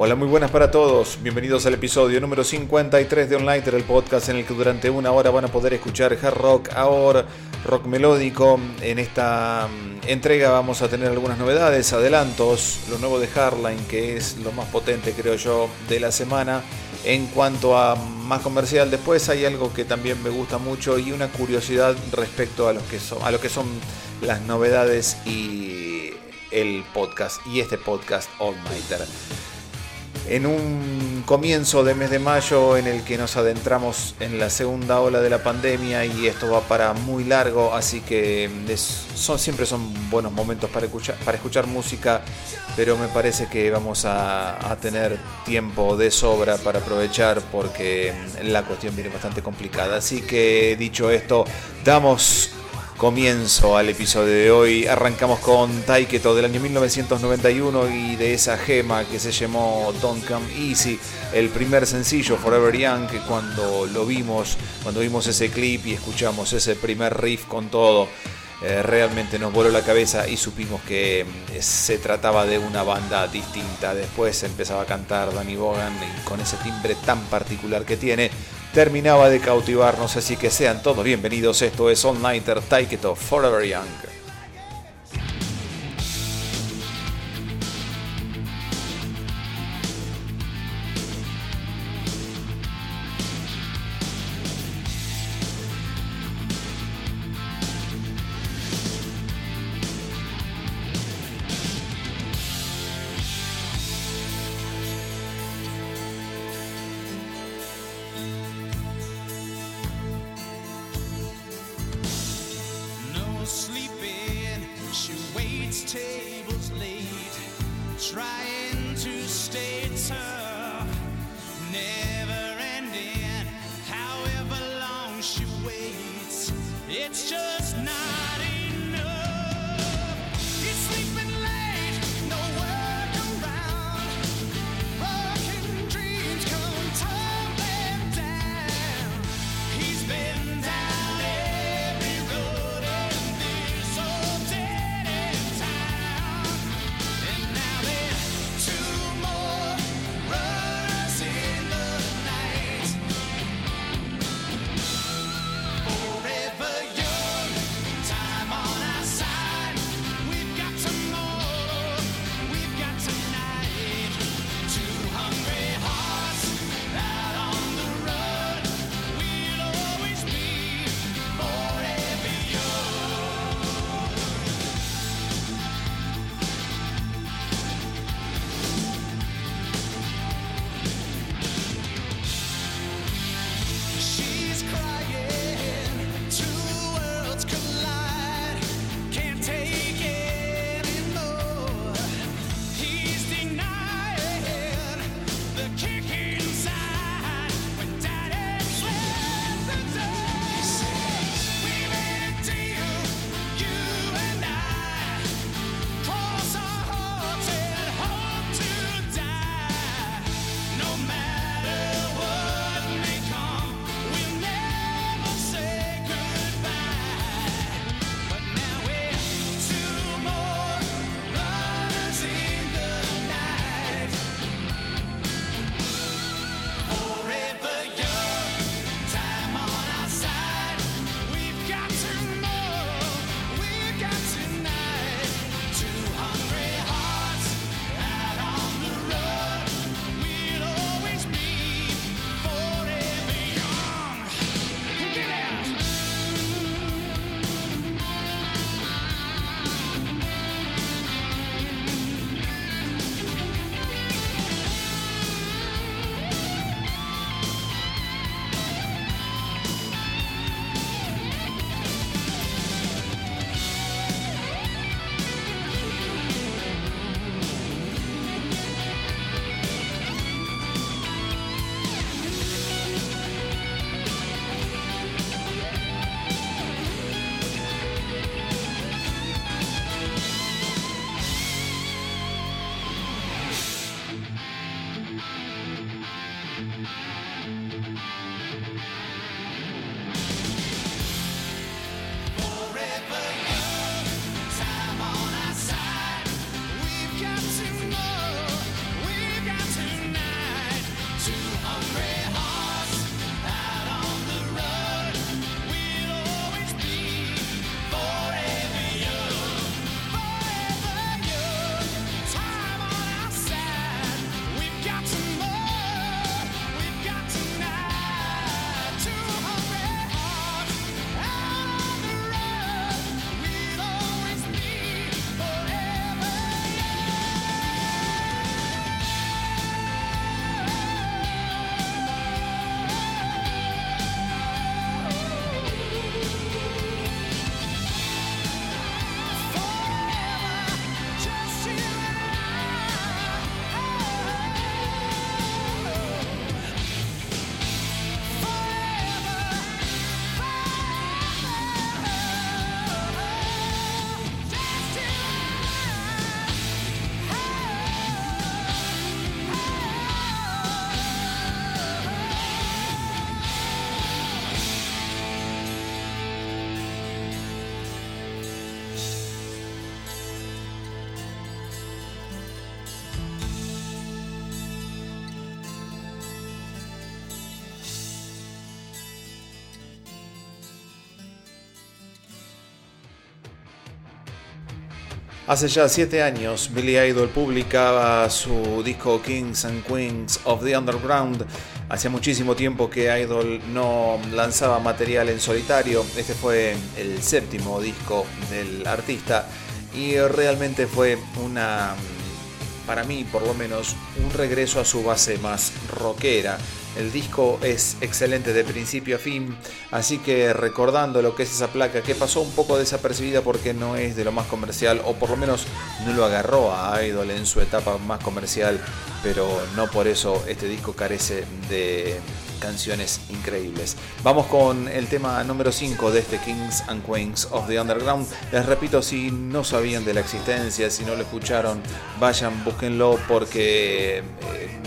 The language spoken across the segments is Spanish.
Hola, muy buenas para todos. Bienvenidos al episodio número 53 de Onlighter, el podcast en el que durante una hora van a poder escuchar hard rock, ahora rock melódico. En esta mm, entrega vamos a tener algunas novedades, adelantos, lo nuevo de Hardline, que es lo más potente, creo yo, de la semana. En cuanto a más comercial, después hay algo que también me gusta mucho y una curiosidad respecto a lo que son, a lo que son las novedades y el podcast y este podcast All Nighter en un comienzo de mes de mayo en el que nos adentramos en la segunda ola de la pandemia y esto va para muy largo, así que son, siempre son buenos momentos para escuchar, para escuchar música, pero me parece que vamos a, a tener tiempo de sobra para aprovechar porque la cuestión viene bastante complicada. Así que dicho esto, damos comienzo al episodio de hoy. Arrancamos con Taiketo del año 1991 y de esa gema que se llamó Don't Come Easy, el primer sencillo Forever Young, que cuando lo vimos, cuando vimos ese clip y escuchamos ese primer riff con todo, eh, realmente nos voló la cabeza y supimos que mm, se trataba de una banda distinta. Después empezaba a cantar Danny Bogan y con ese timbre tan particular que tiene terminaba de cautivarnos, así que sean todos bienvenidos. Esto es All Nighter Take It Forever Young. Hace ya siete años, Billy Idol publicaba su disco Kings and Queens of the Underground. Hacía muchísimo tiempo que Idol no lanzaba material en solitario. Este fue el séptimo disco del artista y realmente fue una, para mí por lo menos, un regreso a su base más rockera el disco es excelente de principio a fin, así que recordando lo que es esa placa que pasó un poco desapercibida porque no es de lo más comercial, o por lo menos no lo agarró a Idol en su etapa más comercial, pero no por eso este disco carece de canciones increíbles. Vamos con el tema número 5 de este Kings and Queens of the Underground. Les repito, si no sabían de la existencia, si no lo escucharon, vayan, búsquenlo porque eh,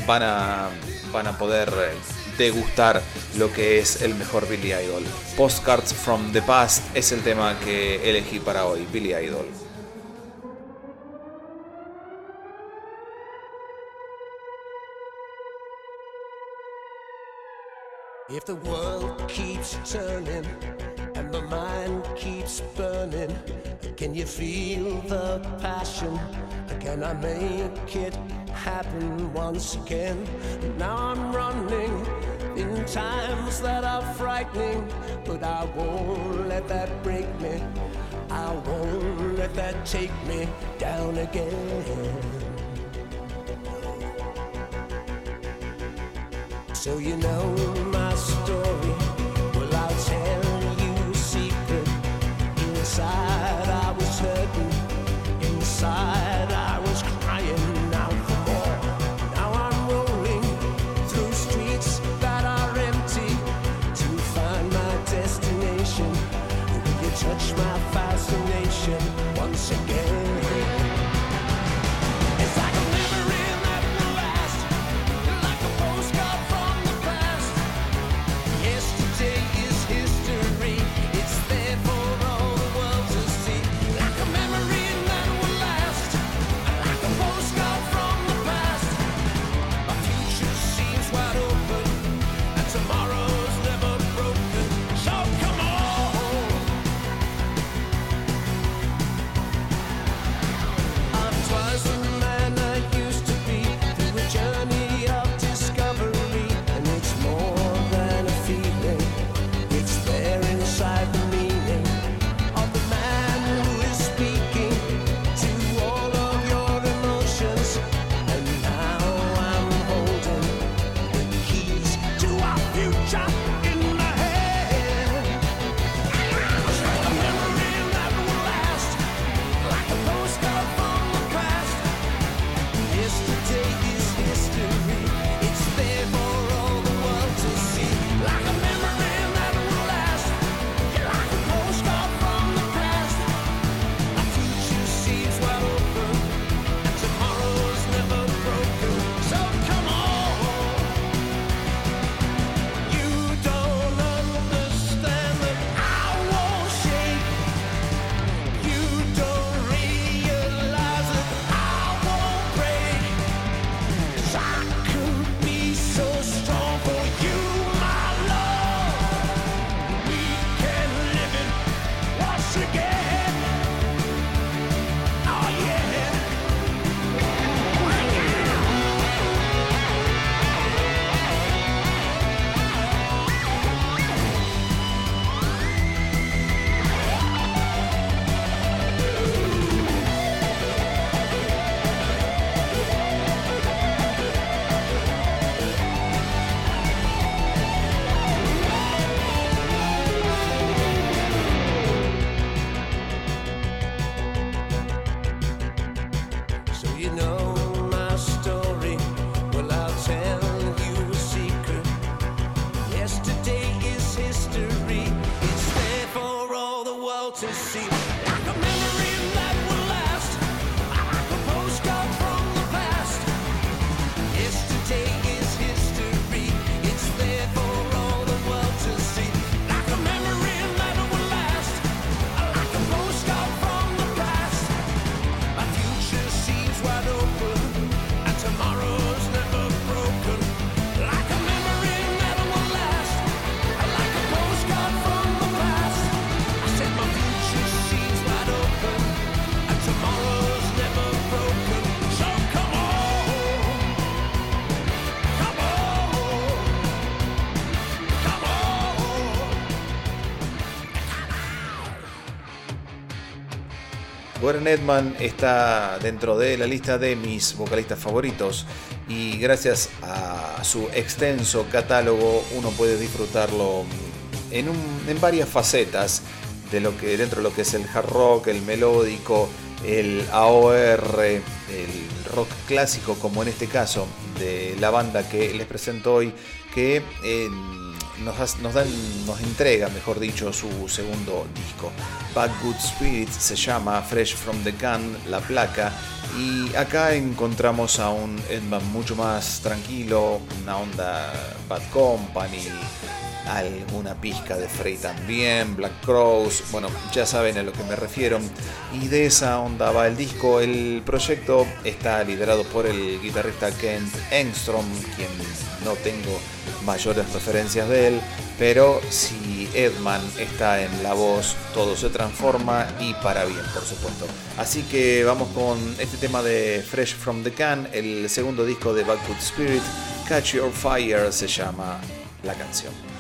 van a van a poder eh, degustar lo que es el mejor Billy Idol. Postcards from the Past es el tema que elegí para hoy, Billy Idol. If the world keeps turning and the mind keeps burning, can you feel the passion? Can I make it? happen once again. Now I'm running in times that are frightening, but I won't let that break me. I won't let that take me down again. So you know story. Well, I'll tell you a secret. Inside Warren Edman está dentro de la lista de mis vocalistas favoritos y gracias a su extenso catálogo uno puede disfrutarlo en, en varias facetas de lo que dentro de lo que es el hard rock, el melódico, el AOR, el rock clásico, como en este caso de la banda que les presento hoy, que nos, nos, dan, nos entrega, mejor dicho, su segundo disco. Bad Good Spirits se llama Fresh from the Gun, la placa, y acá encontramos a un Edman mucho más tranquilo, una onda Bad Company alguna pizca de Frey también, Black Crows, bueno, ya saben a lo que me refiero. Y de esa onda va el disco. El proyecto está liderado por el guitarrista Kent Engstrom, quien no tengo mayores referencias de él, pero si Edman está en la voz, todo se transforma y para bien, por supuesto. Así que vamos con este tema de Fresh from the Can, el segundo disco de Backwood Spirit, Catch Your Fire se llama la canción.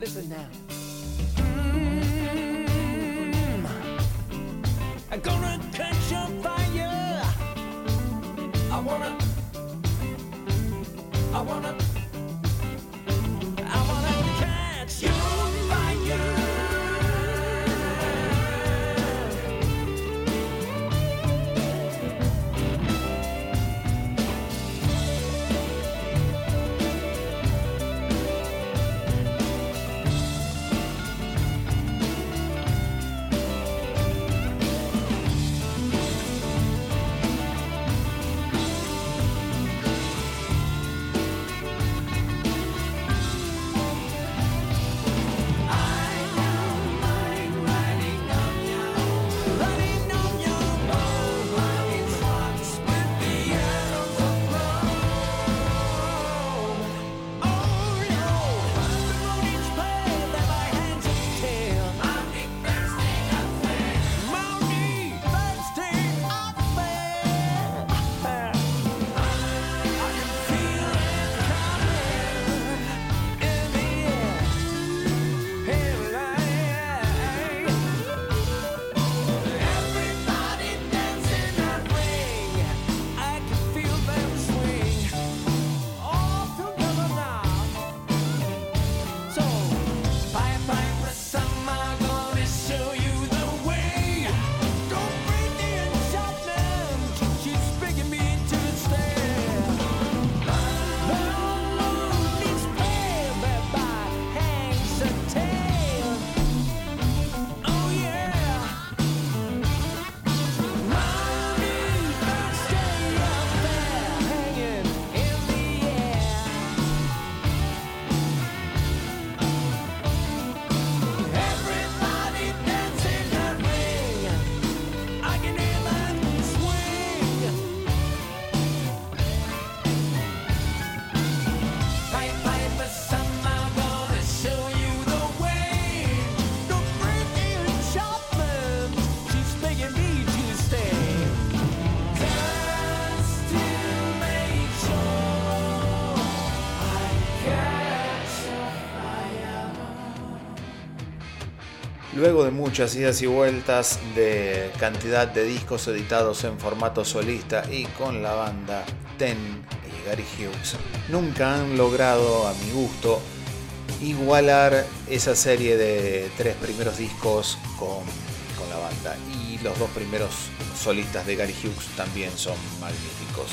Listen now. Mm, I'm gonna catch your Luego de muchas idas y vueltas de cantidad de discos editados en formato solista y con la banda Ten y Gary Hughes, nunca han logrado, a mi gusto, igualar esa serie de tres primeros discos con, con la banda. Y los dos primeros solistas de Gary Hughes también son magníficos.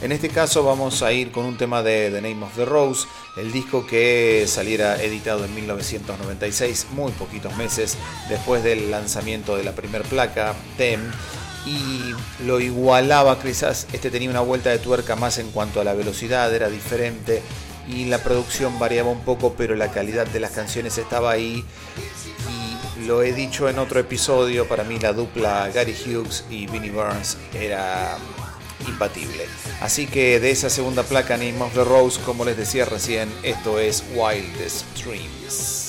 En este caso vamos a ir con un tema de The Name of the Rose, el disco que saliera editado en 1996, muy poquitos meses después del lanzamiento de la primer placa, Tem, y lo igualaba quizás, este tenía una vuelta de tuerca más en cuanto a la velocidad, era diferente y la producción variaba un poco, pero la calidad de las canciones estaba ahí. Y lo he dicho en otro episodio, para mí la dupla Gary Hughes y Vinnie Burns era impatible. Así que de esa segunda placa Name of the Rose, como les decía recién, esto es Wildest. Dreams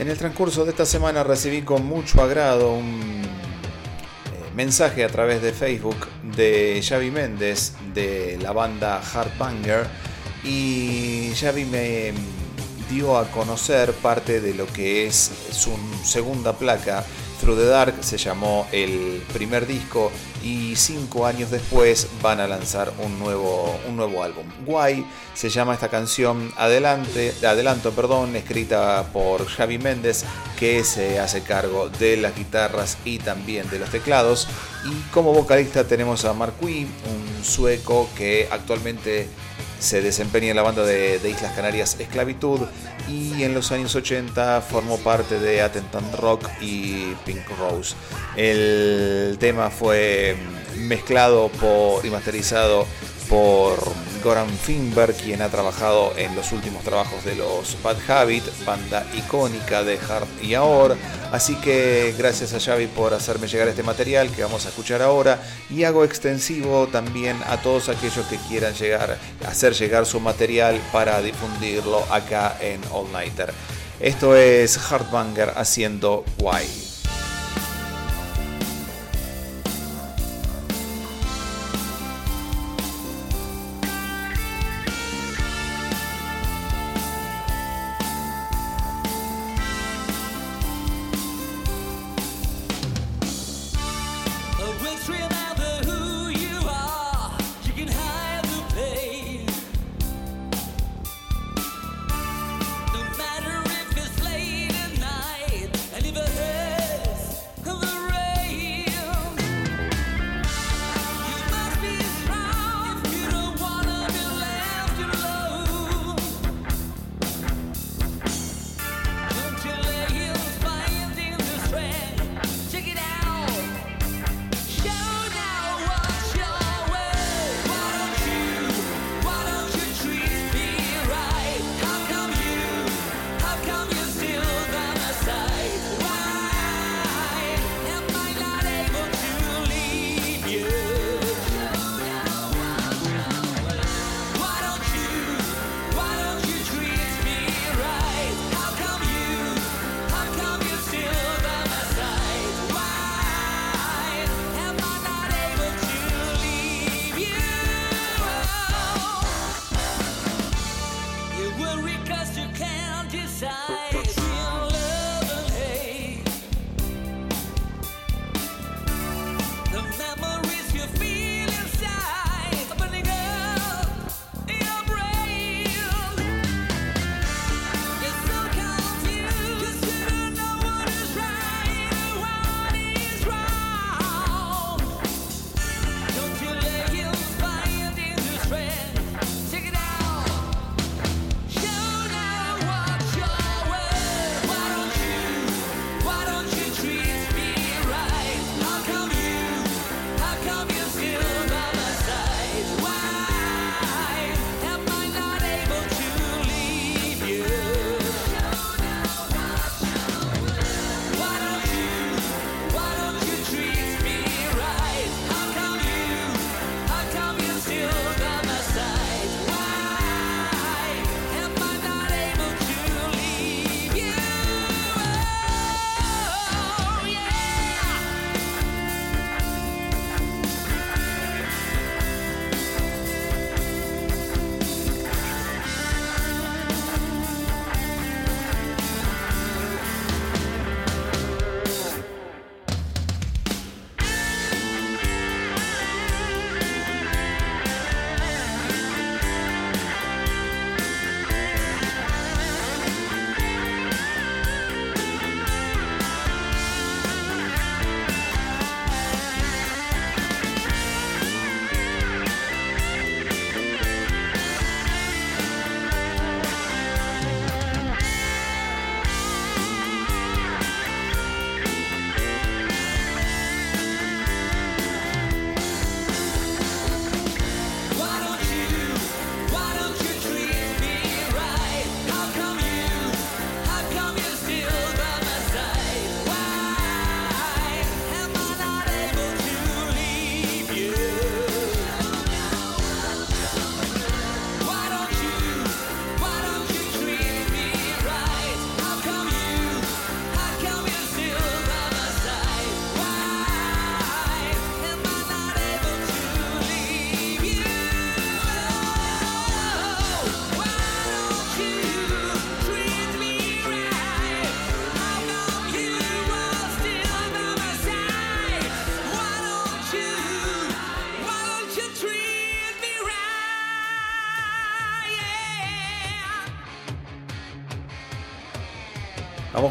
En el transcurso de esta semana recibí con mucho agrado un eh, mensaje a través de Facebook de Xavi Méndez de la banda Hardbanger y Xavi me dio a conocer parte de lo que es su segunda placa. Through the Dark se llamó el primer disco y cinco años después van a lanzar un nuevo, un nuevo álbum. Guay se llama esta canción Adelante, Adelanto, perdón, escrita por Xavi Méndez que se hace cargo de las guitarras y también de los teclados. Y como vocalista tenemos a Marquis, un sueco que actualmente se desempeña en la banda de, Islas Canarias Esclavitud y en los años 80 formó parte de Attentant Rock y Pink Rose. El tema fue mezclado por, y masterizado por Goran Finberg, quien ha trabajado en los últimos trabajos de los Bad Habit, banda icónica de Hard y Ahora. Así que gracias a Xavi por hacerme llegar este material que vamos a escuchar ahora y hago extensivo también a todos aquellos que quieran llegar, hacer llegar su material para difundirlo acá en All Nighter. Esto es Hardbanger haciendo Guay.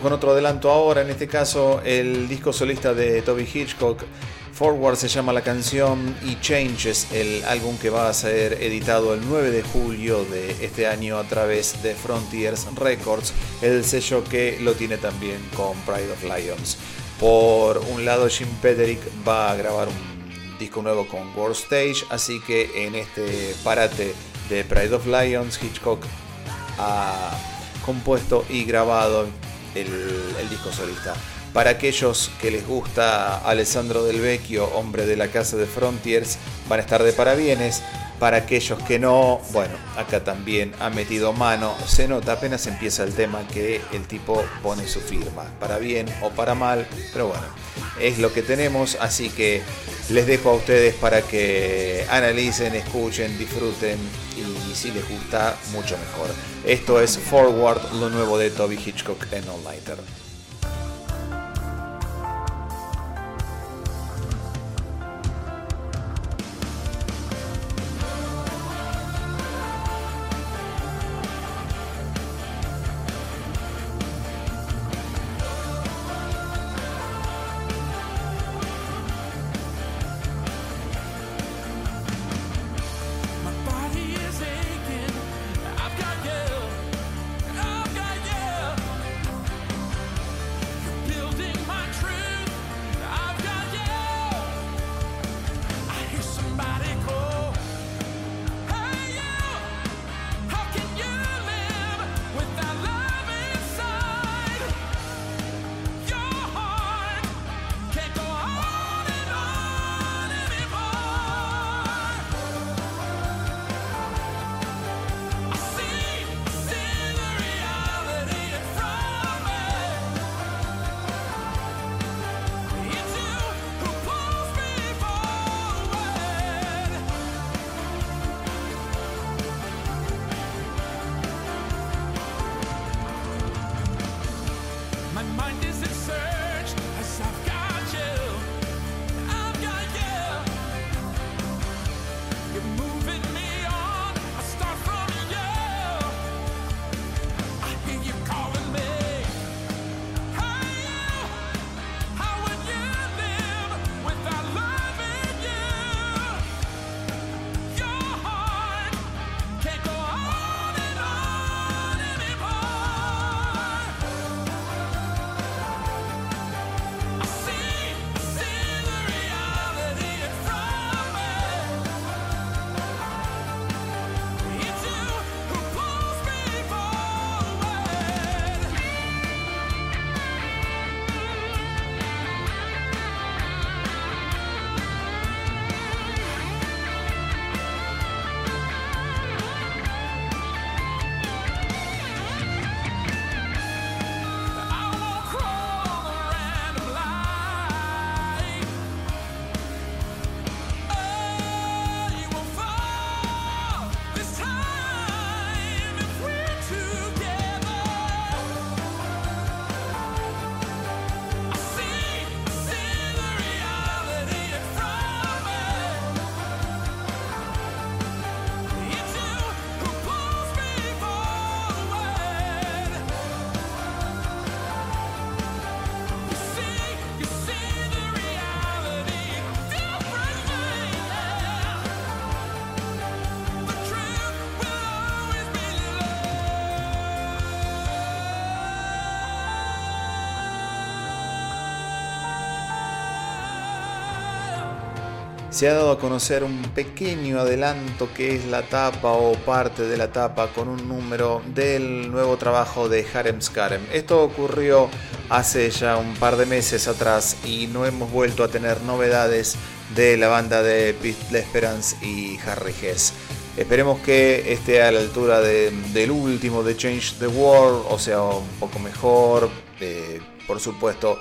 Con otro adelanto ahora, en este caso el disco solista de Toby Hitchcock. Forward se llama la canción y Changes, el álbum que va a ser editado el 9 de julio de este año a través de Frontiers Records, el sello que lo tiene también con Pride of Lions. Por un lado, Jim Peterick va a grabar un disco nuevo con World Stage, así que en este parate de Pride of Lions, Hitchcock ha compuesto y grabado el, disco solista. Para aquellos que les gusta Alessandro Del Vecchio, hombre de la casa de Frontiers, van a estar de parabienes. Para aquellos que no, bueno, acá también ha metido mano. Se nota apenas empieza el tema que el tipo pone su firma, para bien o para mal, pero bueno, es lo que tenemos, así que les dejo a ustedes para que analicen, escuchen, disfruten y si les gusta, mucho mejor. Esto es Forward, lo nuevo de Toby Hitchcock en All Nighter. Se ha dado a conocer un pequeño adelanto que es la tapa o parte de la tapa con un número del nuevo trabajo de Harem Skarem. Esto ocurrió hace ya un par de meses atrás y no hemos vuelto a tener novedades de la banda de Pete Lesperance y Harry Hess. Esperemos que esté a la altura de- del último de Change the World, o sea, un poco mejor. Eh, por supuesto,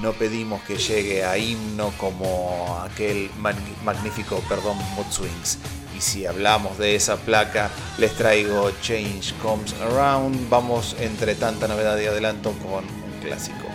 no pedimos que llegue a himno como aquel mag- magnífico, perdón, Mood Swings. Y si hablamos de esa placa, les traigo Change Comes Around. Vamos entre tanta novedad y adelanto con un clásico.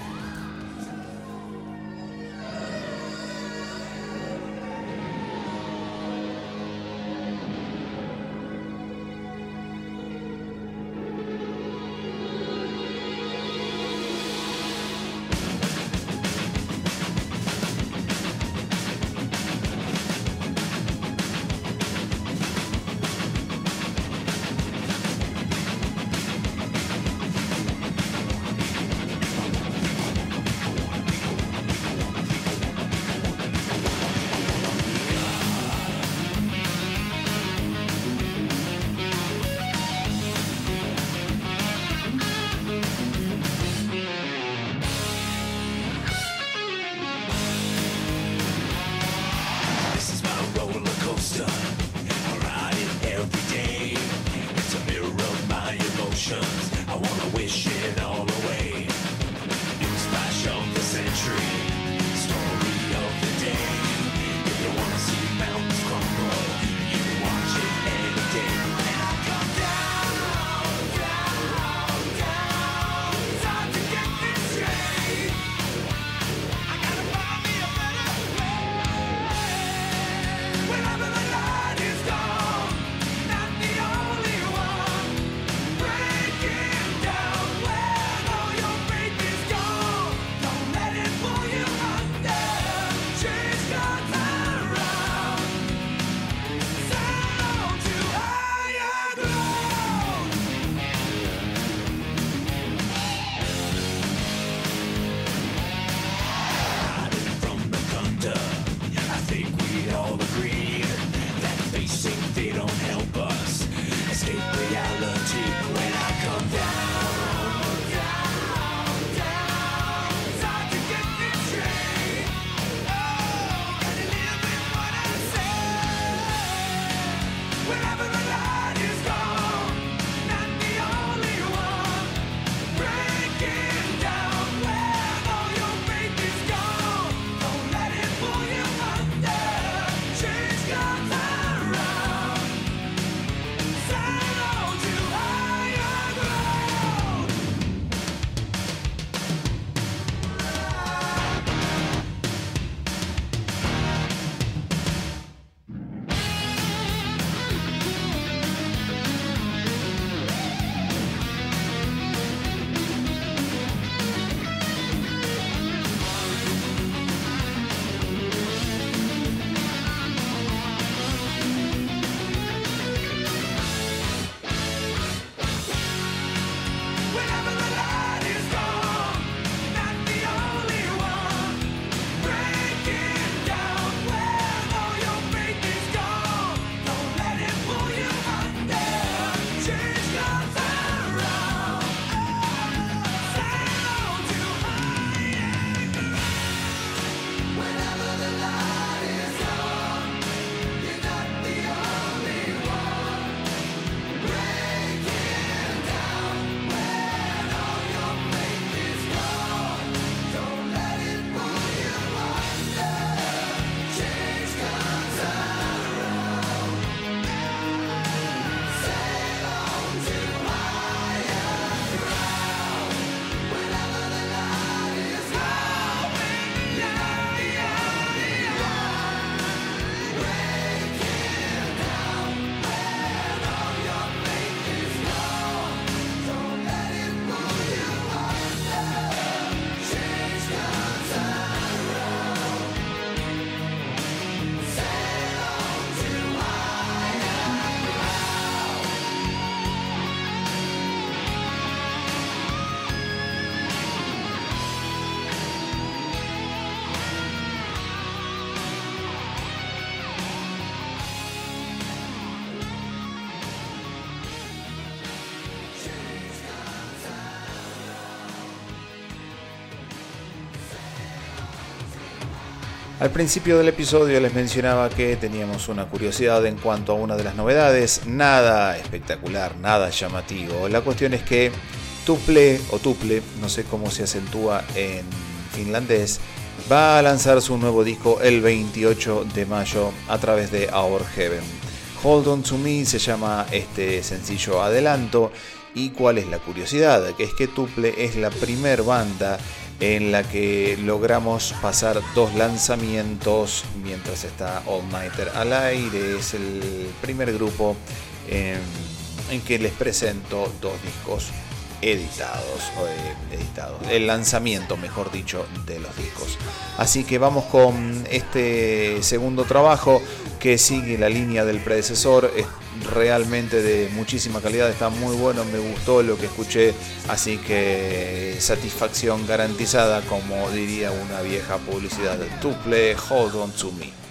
Al principio del episodio les mencionaba que teníamos una curiosidad en cuanto a una de las novedades, nada espectacular, nada llamativo. La cuestión es que Tuple o Tuple, no sé cómo se acentúa en finlandés, va a lanzar su nuevo disco el 28 de mayo a través de Our Heaven. Hold On To Me se llama este sencillo adelanto y cuál es la curiosidad, que es que Tuple es la primer banda en la que logramos pasar dos lanzamientos mientras está All Nighter al aire. Es el primer grupo en, en que les presento dos discos editados, eh, editados, el lanzamiento, mejor dicho, de los discos. Así que vamos con este segundo trabajo que sigue la línea del predecesor. Es realmente de muchísima calidad, está muy bueno, me gustó lo que escuché, así que satisfacción garantizada, como diría una vieja publicidad. Tuple, hold on to me.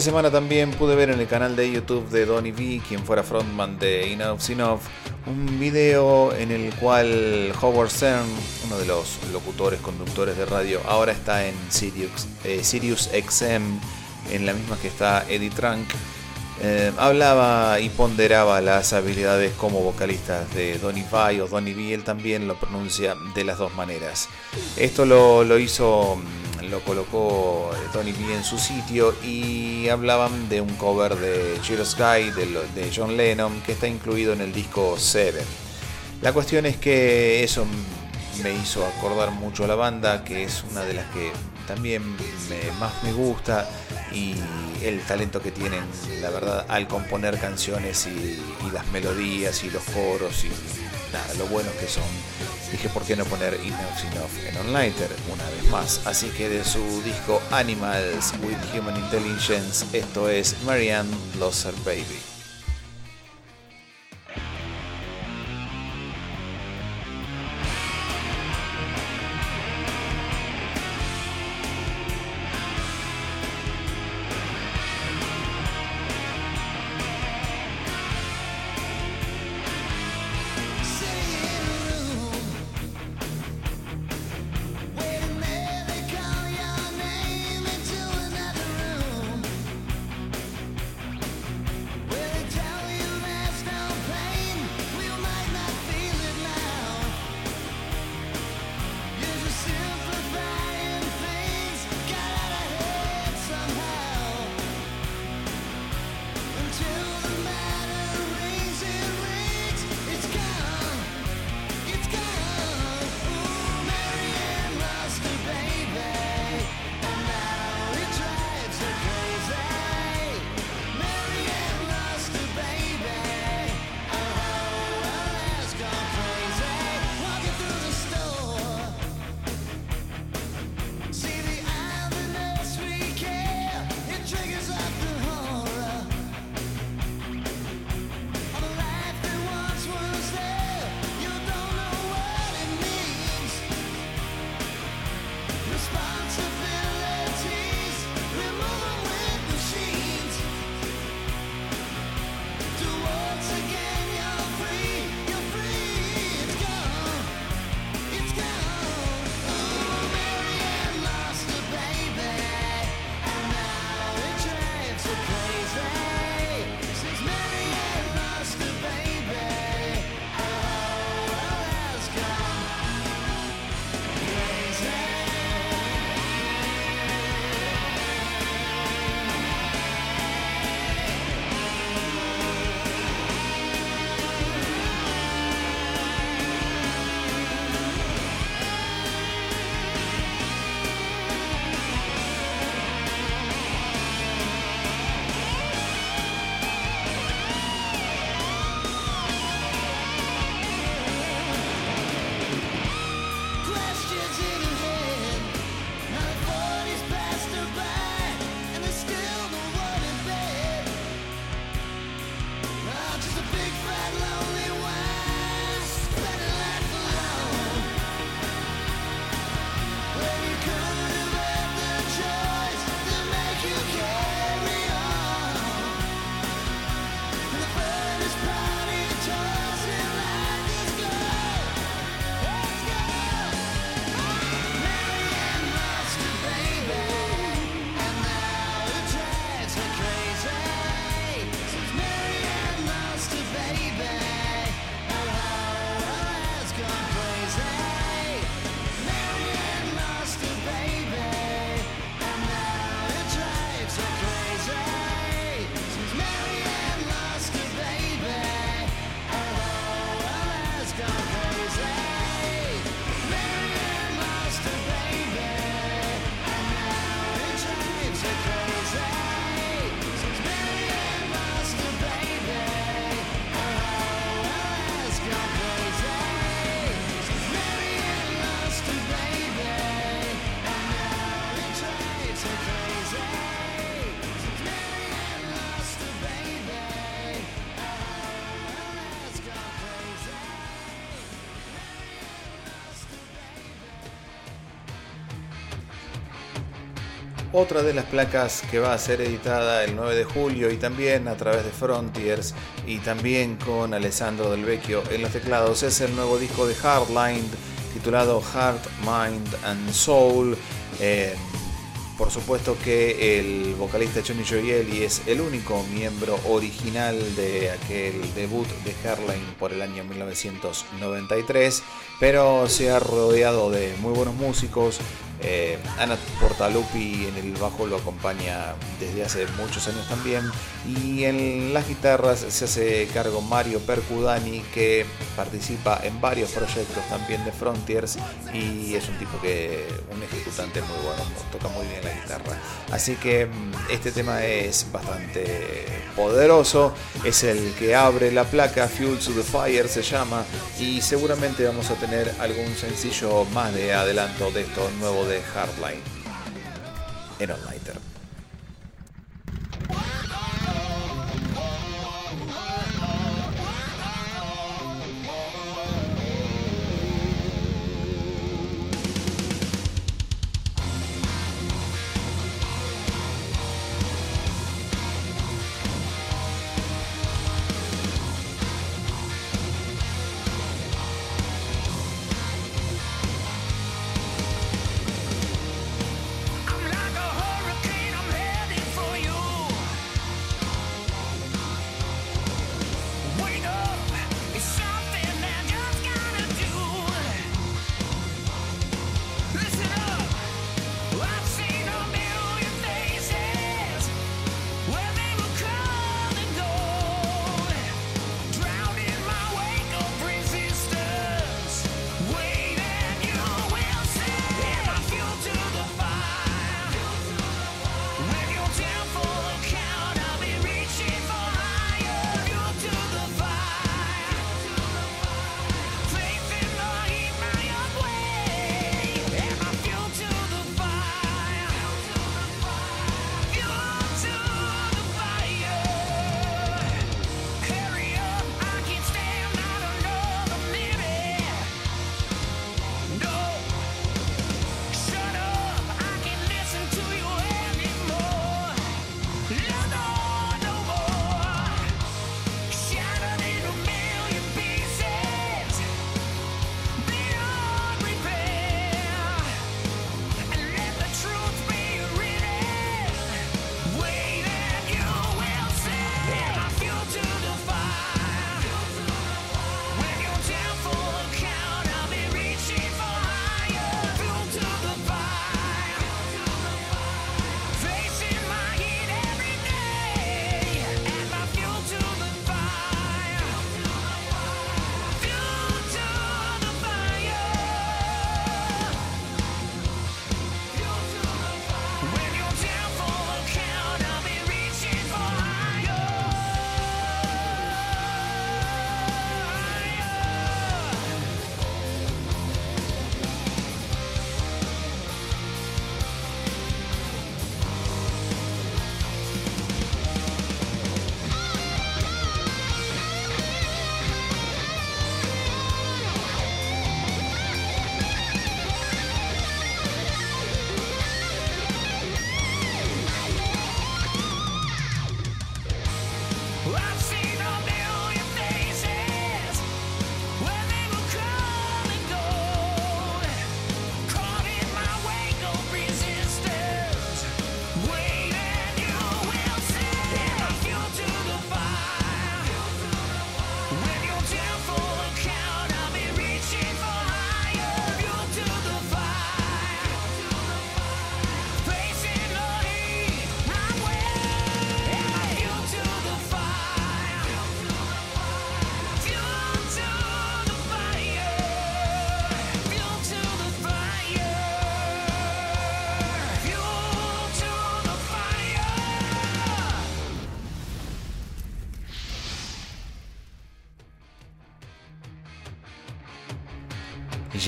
Esta semana también pude ver en el canal de YouTube de Donny V, quien fuera frontman de Enough Enough, un video en el cual Howard Stern, uno de los locutores, conductores de radio, ahora está en Sirius, eh, Sirius XM, en la misma que está Eddie Trunk. Eh, hablaba y ponderaba las habilidades como vocalista de Donny Vai o Donny V, él también lo pronuncia de las dos maneras. Esto lo, lo hizo, lo colocó Donny V en su sitio y hablaban de un cover de Cheer Sky de, John Lennon que está incluido en el disco Seven. La cuestión es que eso me hizo acordar mucho a la banda, que es una de las que también me- más me gusta y el talento que tienen, la verdad, al componer canciones y, y las melodías y los coros y nada, lo buenos que son. Dije, ¿por qué no poner Enough Enough en Onliner una vez más? Así que de su disco Animals with Human Intelligence, esto es Marianne Lost Her Baby. Otra de las placas que va a ser editada el 9 de julio y también a través de Frontiers y también con Alessandro Del Vecchio en los teclados es el nuevo disco de Hardline titulado Heart, Mind and Soul. Eh, por supuesto que el vocalista Johnny Gioeli es el único miembro original de aquel debut de Hardline por el año 1993, pero se ha rodeado de muy buenos músicos, eh, Ana Portalupi en el bajo lo acompaña desde hace muchos años también. Y en las guitarras se hace cargo Mario Percudani, que participa en varios proyectos también de Frontiers. Y es un tipo que, un ejecutante muy bueno, toca muy bien la guitarra. Así que mm, este tema es bastante poderoso. Es el que abre la placa, Fuel to the Fire se llama. Y seguramente vamos a tener algún sencillo más de adelanto de esto nuevo Hardline en Onlighter. I'm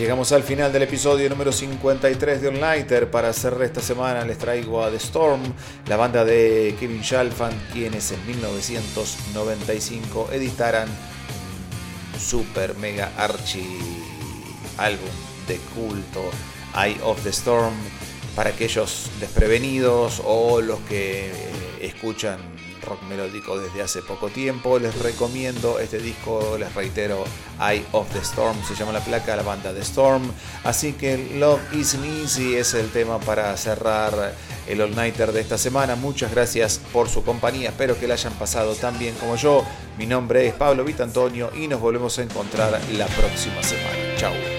llegamos al final del episodio número 53 de Onlighter. Para cerrar esta semana les traigo a The Storm, la banda de Kevin Shalfan, quienes en 1995 editaran un super mega archi álbum de culto, Eye of the Storm. para aquellos desprevenidos o los que eh, escuchan rock melódico desde hace poco tiempo. Les recomiendo este disco, les reitero, Eye of the Storm, se llama la placa, la banda de Storm. Así que Love Isn't Easy es el tema para cerrar el All Nighter de esta semana. Muchas gracias por su compañía, espero que la hayan pasado tan bien como yo. Mi nombre es Pablo Vitantonio y nos volvemos a encontrar la próxima semana. Chao.